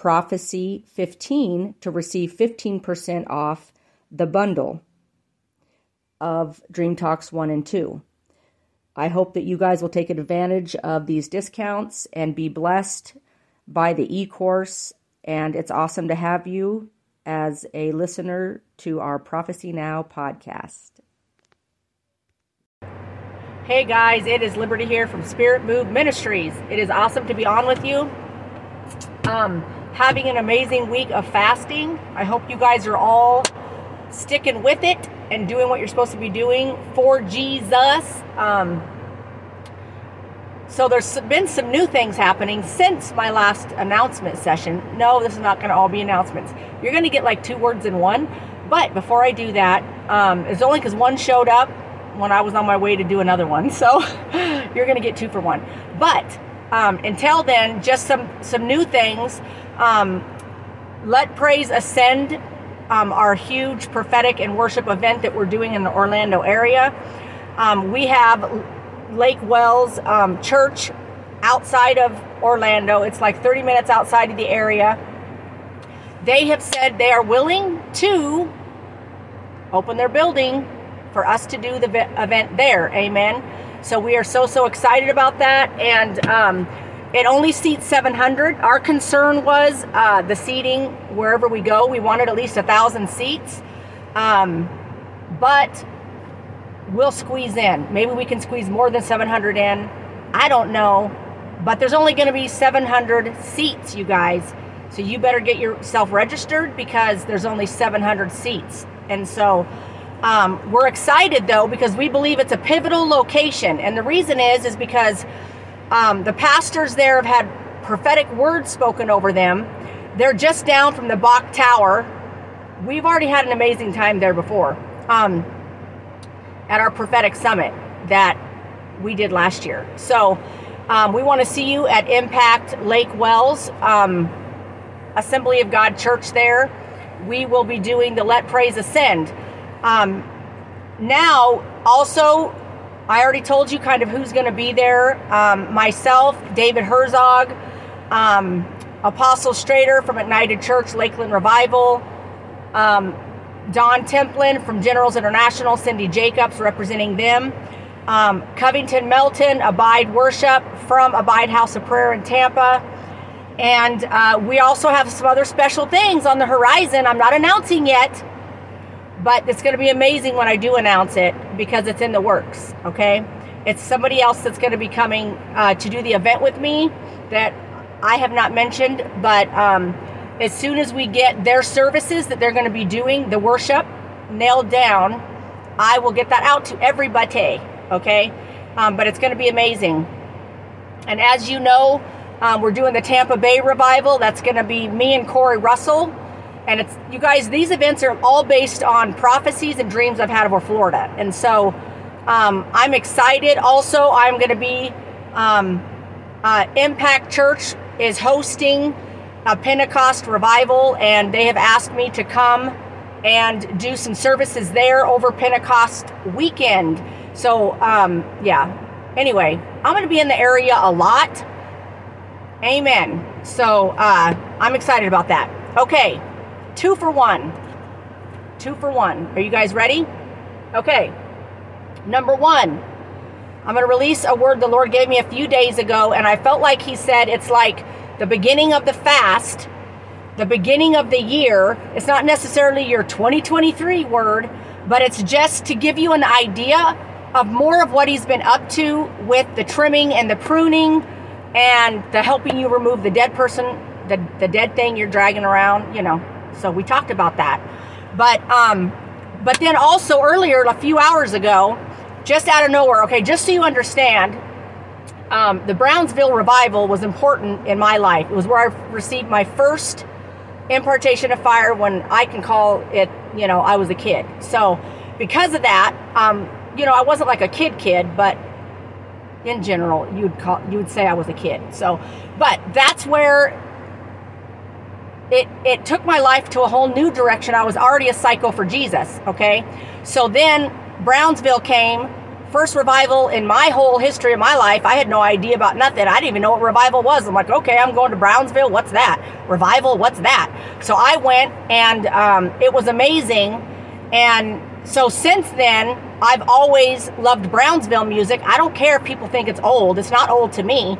prophecy15 to receive 15% off the bundle of Dream Talks 1 and 2. I hope that you guys will take advantage of these discounts and be blessed by the e course. And it's awesome to have you as a listener to our Prophecy Now podcast. Hey guys, it is Liberty here from Spirit Move Ministries. It is awesome to be on with you. Um, having an amazing week of fasting. I hope you guys are all sticking with it and doing what you're supposed to be doing for Jesus. Um, so there's been some new things happening since my last announcement session. No, this is not going to all be announcements. You're going to get like two words in one. But before I do that, um, it's only because one showed up when I was on my way to do another one. So you're going to get two for one. But um, until then, just some some new things. Um, Let Praise Ascend, um, our huge prophetic and worship event that we're doing in the Orlando area. Um, we have Lake Wales um, Church outside of Orlando. It's like 30 minutes outside of the area. They have said they are willing to open their building for us to do the event there. Amen. So we are so, so excited about that. And um, it only seats 700. Our concern was uh, the seating wherever we go. We wanted at least a thousand seats. Um, but we'll squeeze in. Maybe we can squeeze more than 700 in. I don't know. But there's only going to be 700 seats, you guys. So you better get yourself registered because there's only 700 seats. And so um, we're excited though because we believe it's a pivotal location. And the reason is, is because um, the pastors there have had prophetic words spoken over them. They're just down from the Bok Tower. We've already had an amazing time there before. Um, at our prophetic summit that we did last year. So um, we want to see you at Impact Lake Wales um, Assembly of God Church there. We will be doing the Let Praise Ascend. Um, now, also, I already told you kind of who's going to be there. Um, myself, David Herzog, um, Apostle Strader from Ignited Church, Lakeland Revival, um, Don Templin from Generals International, Cindy Jacobs representing them. Um, Covington Melton, Abide Worship from Abide House of Prayer in Tampa. And uh, we also have some other special things on the horizon. I'm not announcing yet, but it's going to be amazing when I do announce it because it's in the works, okay? It's somebody else that's going to be coming uh, to do the event with me that I have not mentioned, but um, as soon as we get their services that they're going to be doing, the worship nailed down, I will get that out to everybody. Okay, um, but it's going to be amazing. And as you know, um, we're doing the Tampa Bay revival. That's going to be me and Corey Russell. And it's you guys. These events are all based on prophecies and dreams I've had over Florida. And so um, I'm excited. Also, I'm going to be um, uh, Impact Church is hosting a Pentecost revival, and they have asked me to come and do some services there over Pentecost weekend. So, um, yeah. Anyway, I'm going to be in the area a lot. Amen. So uh, I'm excited about that. Okay, two for one. Two for one. Are you guys ready? Okay. Number one, I'm going to release a word the Lord gave me a few days ago, and I felt like He said it's like the beginning of the fast, the beginning of the year. It's not necessarily your 2023 word, but it's just to give you an idea of more of what He's been up to with the trimming and the pruning and the helping you remove the dead person, the, the dead thing you're dragging around, you know. So we talked about that. But um but then also earlier, a few hours ago, just out of nowhere, okay, just so you understand, um, the Brownsville revival was important in my life. It was where I received my first impartation of fire when I can call it, you know, I was a kid. So because of that, um, you know, I wasn't like a kid kid, but in general, you'd call you would say I was a kid. So, but that's where it it took my life to a whole new direction. I was already a psycho for Jesus, okay? So then Brownsville came, first revival in my whole history of my life. I had no idea about nothing. I didn't even know what revival was. I'm like, okay, I'm going to Brownsville. What's that? Revival? What's that? So I went, and um, it was amazing. And so since then, I've always loved Brownsville music. I don't care if people think it's old. It's not old to me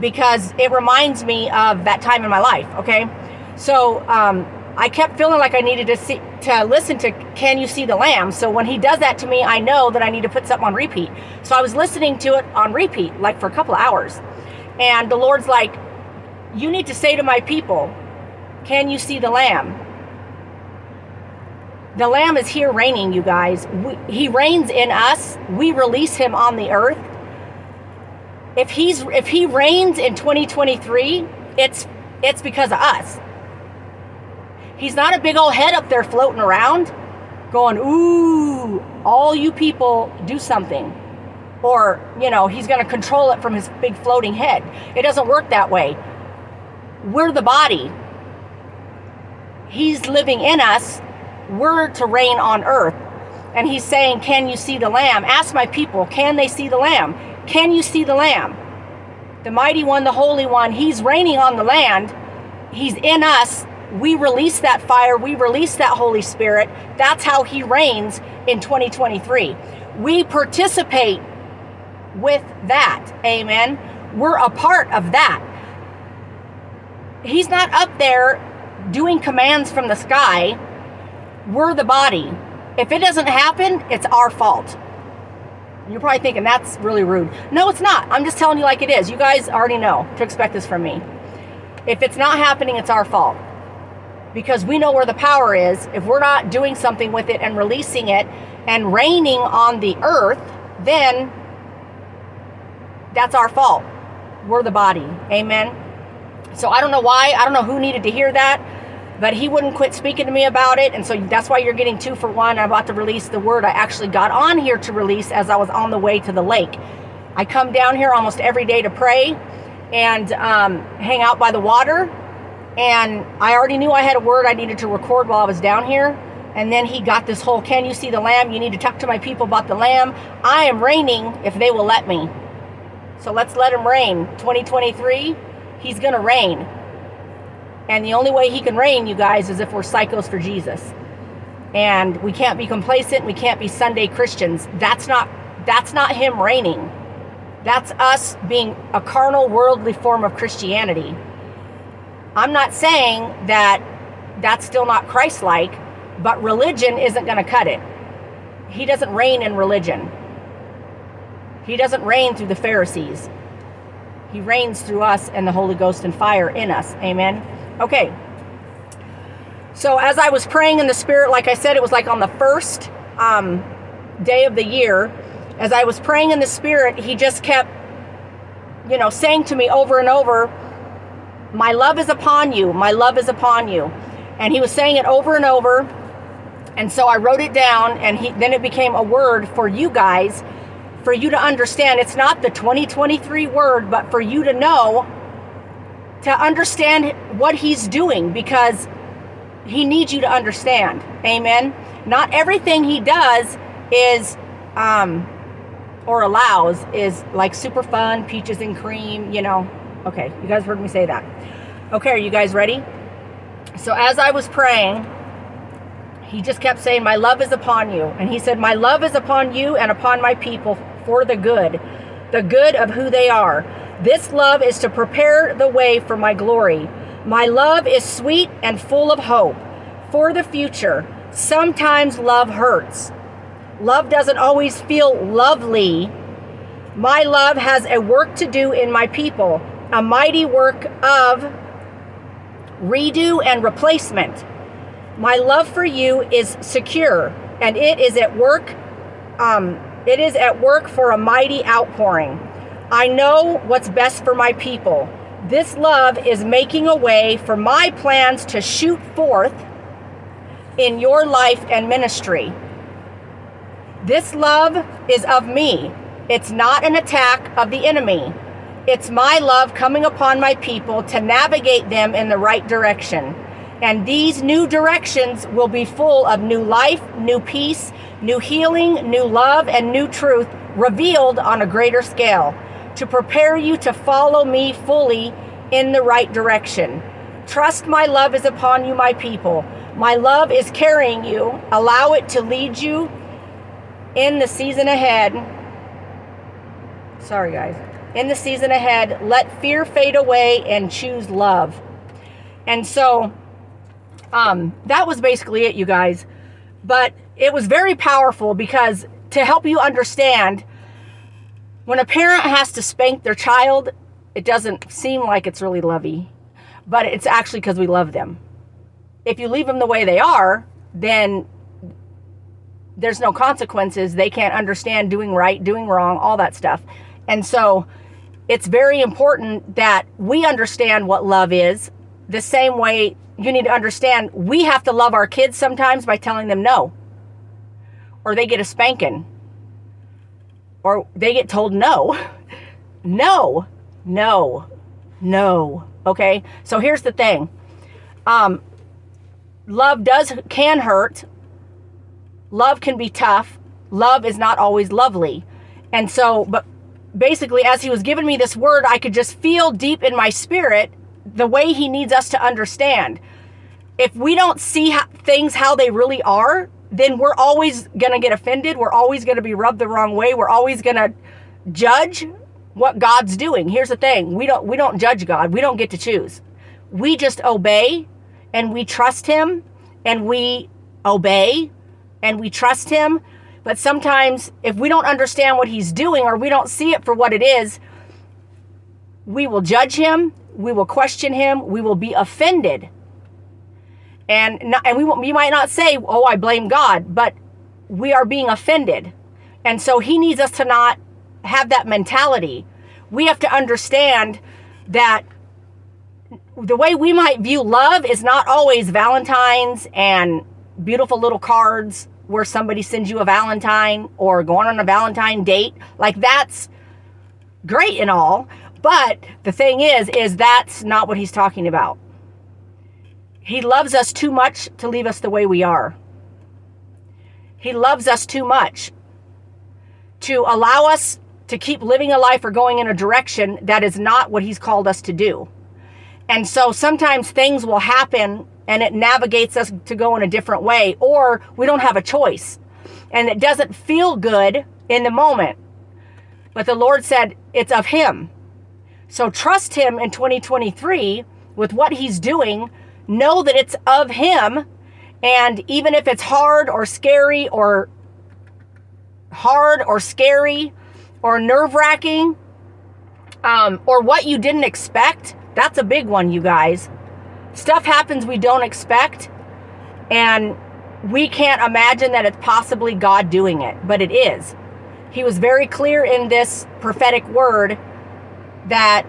because it reminds me of that time in my life. Okay. So um, I kept feeling like I needed to see to listen to "Can You See the Lamb." So when he does that to me, I know that I need to put something on repeat. So I was listening to it on repeat, like for a couple hours, and the Lord's like, "You need to say to my people, can you see the Lamb?" The Lamb is here reigning, you guys. We, he reigns in us. We release him on the earth. If he's if he reigns in 2023, it's it's because of us. He's not a big old head up there floating around going, ooh, all you people do something. Or, you know, he's going to control it from his big floating head. It doesn't work that way. We're the body. He's living in us. We're to reign on earth. And he's saying, Can you see the Lamb? Ask my people, can they see the Lamb? Can you see the Lamb? The mighty one, the holy one, he's reigning on the land. He's in us we release that fire, we release that Holy Spirit. That's how He reigns in 2023. We participate with that. Amen. We're a part of that. He's not up there doing commands from the sky. We're the body. If it doesn't happen, it's our fault. You're probably thinking that's really rude. No, it's not. I'm just telling you like it is. You guys already know to expect this from me. If it's not happening, it's our fault because we know where the power is. If we're not doing something with it and releasing it and raining on the earth, then that's our fault. We're the body. Amen. So I don't know why. I don't know who needed to hear that, but he wouldn't quit speaking to me about it. And so that's why you're getting two for one. I'm about to release the word I actually got on here to release as I was on the way to the lake. I come down here almost every day to pray and um, hang out by the water and I already knew I had a word I needed to record while I was down here. And then he got this whole can you see the lamb? You need to talk to my people about the lamb. I am reigning if they will let me. So let's let him reign. 2023, he's going to reign. And the only way he can reign, you guys, is if we're psychos for Jesus. And we can't be complacent. We can't be Sunday Christians. That's not that's not him reigning. That's us being a carnal, worldly form of Christianity. I'm not saying that that's still not Christ like, but religion isn't going to cut it. He doesn't reign in religion, He doesn't reign through the Pharisees. He reigns through us and the Holy Ghost and fire in us. Amen. Okay. So as I was praying in the Spirit, like I said, it was like on the first um, day of the year. As I was praying in the Spirit, He just kept, you know, saying to me over and over, my love is upon you. My love is upon you. And he was saying it over and over. And so I wrote it down, and he, then it became a word for you guys, for you to understand. It's not the 2023 word, but for you to know, to understand what he's doing, because he needs you to understand. Amen. Not everything he does is, um, or allows, is like super fun, peaches and cream, you know, Okay, you guys heard me say that. Okay, are you guys ready? So as I was praying, he just kept saying, My love is upon you. And he said, My love is upon you and upon my people for the good, the good of who they are. This love is to prepare the way for my glory. My love is sweet and full of hope for the future. Sometimes love hurts. Love doesn't always feel lovely. My love has a work to do in my people, a mighty work of redo and replacement. My love for you is secure, and it is at work. Um, it is at work for a mighty outpouring. I know what's best for my people. This love is making a way for my plans to shoot forth in your life and ministry. This love is of me. It's not an attack of the enemy. It's my love coming upon my people to navigate them in the right direction. And these new directions will be full of new life, new peace, new healing, new love, and new truth revealed on a greater scale to prepare you to follow me fully in the right direction. Trust my love is upon you, my people. My love is carrying you. Allow it to lead you in the season ahead. Sorry, guys. In the season ahead, let fear fade away and choose love. And so, um, that was basically it, you guys. But it was very powerful because to help you understand when a parent has to spank their child, it doesn't seem like it's really lovey, but it's actually because we love them. If you leave them the way they are, then there's no consequences. They can't understand doing right, doing wrong, all that stuff. And so it's very important that we understand what love is the same way you need to understand we have to love our kids sometimes by telling them no, or they get a spanking or they get told no. No, no, no. Okay. So here's the thing. Um, love does can hurt. Love can be tough. Love is not always lovely. And so, but basically, as he was giving me this word, I could just feel deep in my spirit the way he needs us to understand. If we don't see how, things how they really are, then we're always going to get offended. We're always going to be rubbed the wrong way. We're always going to judge what God's doing. Here's the thing. We don't we don't judge God. We don't get to choose. We just obey and we trust him and we obey and we trust him. But sometimes if we don't understand what he's doing or we don't see it for what it is, we will judge him, we will question him, we will be offended and not, and we we might not say, "Oh, I blame God," but we are being offended, and so He needs us to not have that mentality. We have to understand that the way we might view love is not always Valentine's and beautiful little cards where somebody sends you a Valentine or going on a Valentine date. Like that's great and all, but the thing is, is that's not what he's talking about. He loves us too much to leave us the way we are. He loves us too much to allow us to keep living a life or going in a direction that is not what He's called us to do. And so sometimes things will happen and it navigates us to go in a different way, or we don't have a choice. And it doesn't feel good in the moment. But the Lord said it's of Him. So trust Him in 2023 with what He's doing know that it's of Him. And even if it's hard or scary or hard or scary or nerve wracking um, or what you didn't expect, that's a big one, you guys. Stuff happens we don't expect, and we can't imagine that it's possibly God doing it, but it is. He was very clear in this prophetic word that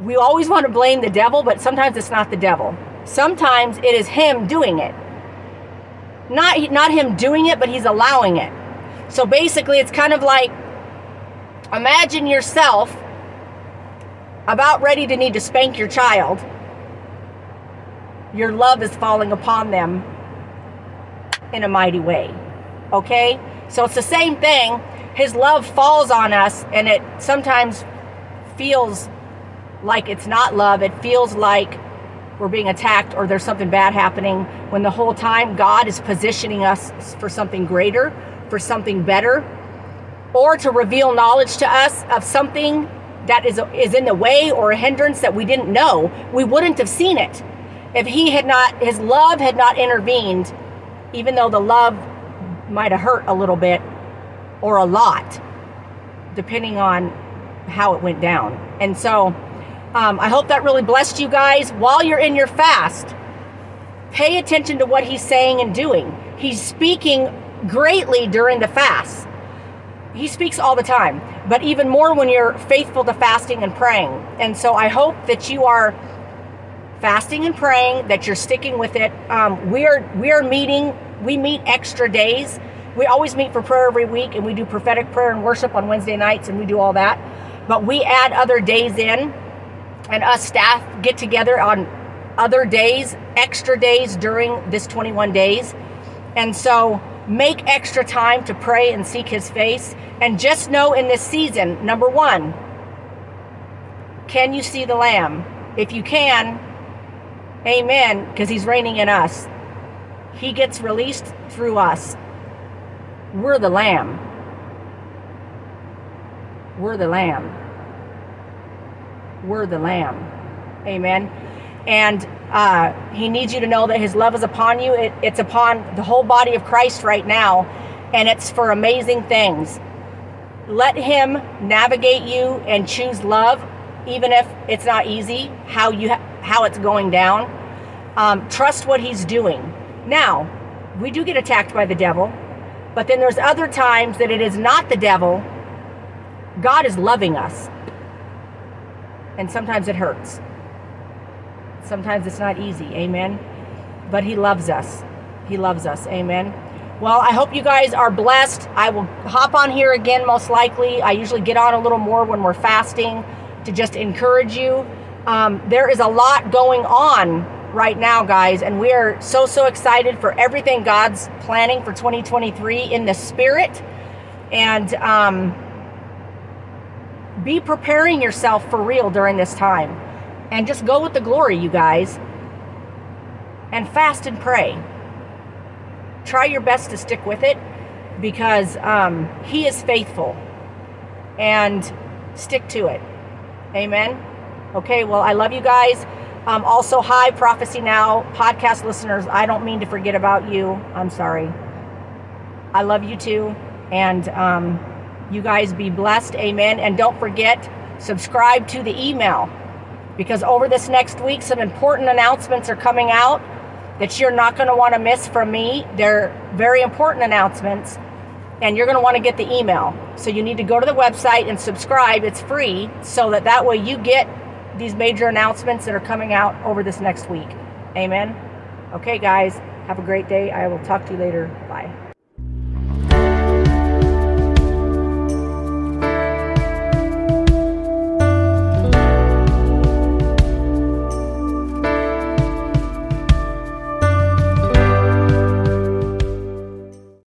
we always want to blame the devil, but sometimes it's not the devil. Sometimes it is him doing it. Not not him doing it, but he's allowing it. So basically it's kind of like imagine yourself about ready to need to spank your child. Your love is falling upon them in a mighty way. Okay? So it's the same thing. His love falls on us and it sometimes feels like it's not love. It feels like we're being attacked or there's something bad happening when the whole time God is positioning us for something greater, for something better, or to reveal knowledge to us of something that is is in the way or a hindrance that we didn't know. We wouldn't have seen it if he had not his love had not intervened, even though the love might have hurt a little bit or a lot, depending on how it went down. And so um, I hope that really blessed you guys. While you're in your fast, pay attention to what he's saying and doing. He's speaking greatly during the fast. He speaks all the time, but even more when you're faithful to fasting and praying. And so I hope that you are fasting and praying, that you're sticking with it. Um, we're we're meeting. We meet extra days. We always meet for prayer every week, and we do prophetic prayer and worship on Wednesday nights, and we do all that. But we add other days in and us staff get together on other days, extra days during this 21 days. And so make extra time to pray and seek his face. And just know in this season, number one, can you see the Lamb? If you can, amen, because he's reigning in us. He gets released through us. We're the Lamb. We're the Lamb we're the lamb. Amen. And uh, he needs you to know that his love is upon you. It, it's upon the whole body of Christ right now, and it's for amazing things. Let him navigate you and choose love, even if it's not easy. How you how it's going down. Um, trust what he's doing. Now, we do get attacked by the devil, but then there's other times that it is not the devil. God is loving us. And sometimes it hurts. Sometimes it's not easy. Amen. But He loves us. He loves us. Amen. Well, I hope you guys are blessed. I will hop on here again, most likely. I usually get on a little more when we're fasting to just encourage you. Um, there is a lot going on right now, guys, and we are so, so excited for everything God's planning for 2023 in the spirit. And, um, be preparing yourself for real during this time. And just go with the glory, you guys. And fast and pray. Try your best to stick with it because um, He is faithful. And stick to it. Amen. Okay, well, I love you guys. Um, also, hi, Prophecy Now podcast listeners. I don't mean to forget about you. I'm sorry. I love you too. And, um, you guys be blessed. Amen. And don't forget, subscribe to the email because over this next week, some important announcements are coming out that you're not going to want to miss from me. They're very important announcements, and you're going to want to get the email. So you need to go to the website and subscribe. It's free, so that that way you get these major announcements that are coming out over this next week. Amen. Okay, guys, have a great day. I will talk to you later. Bye.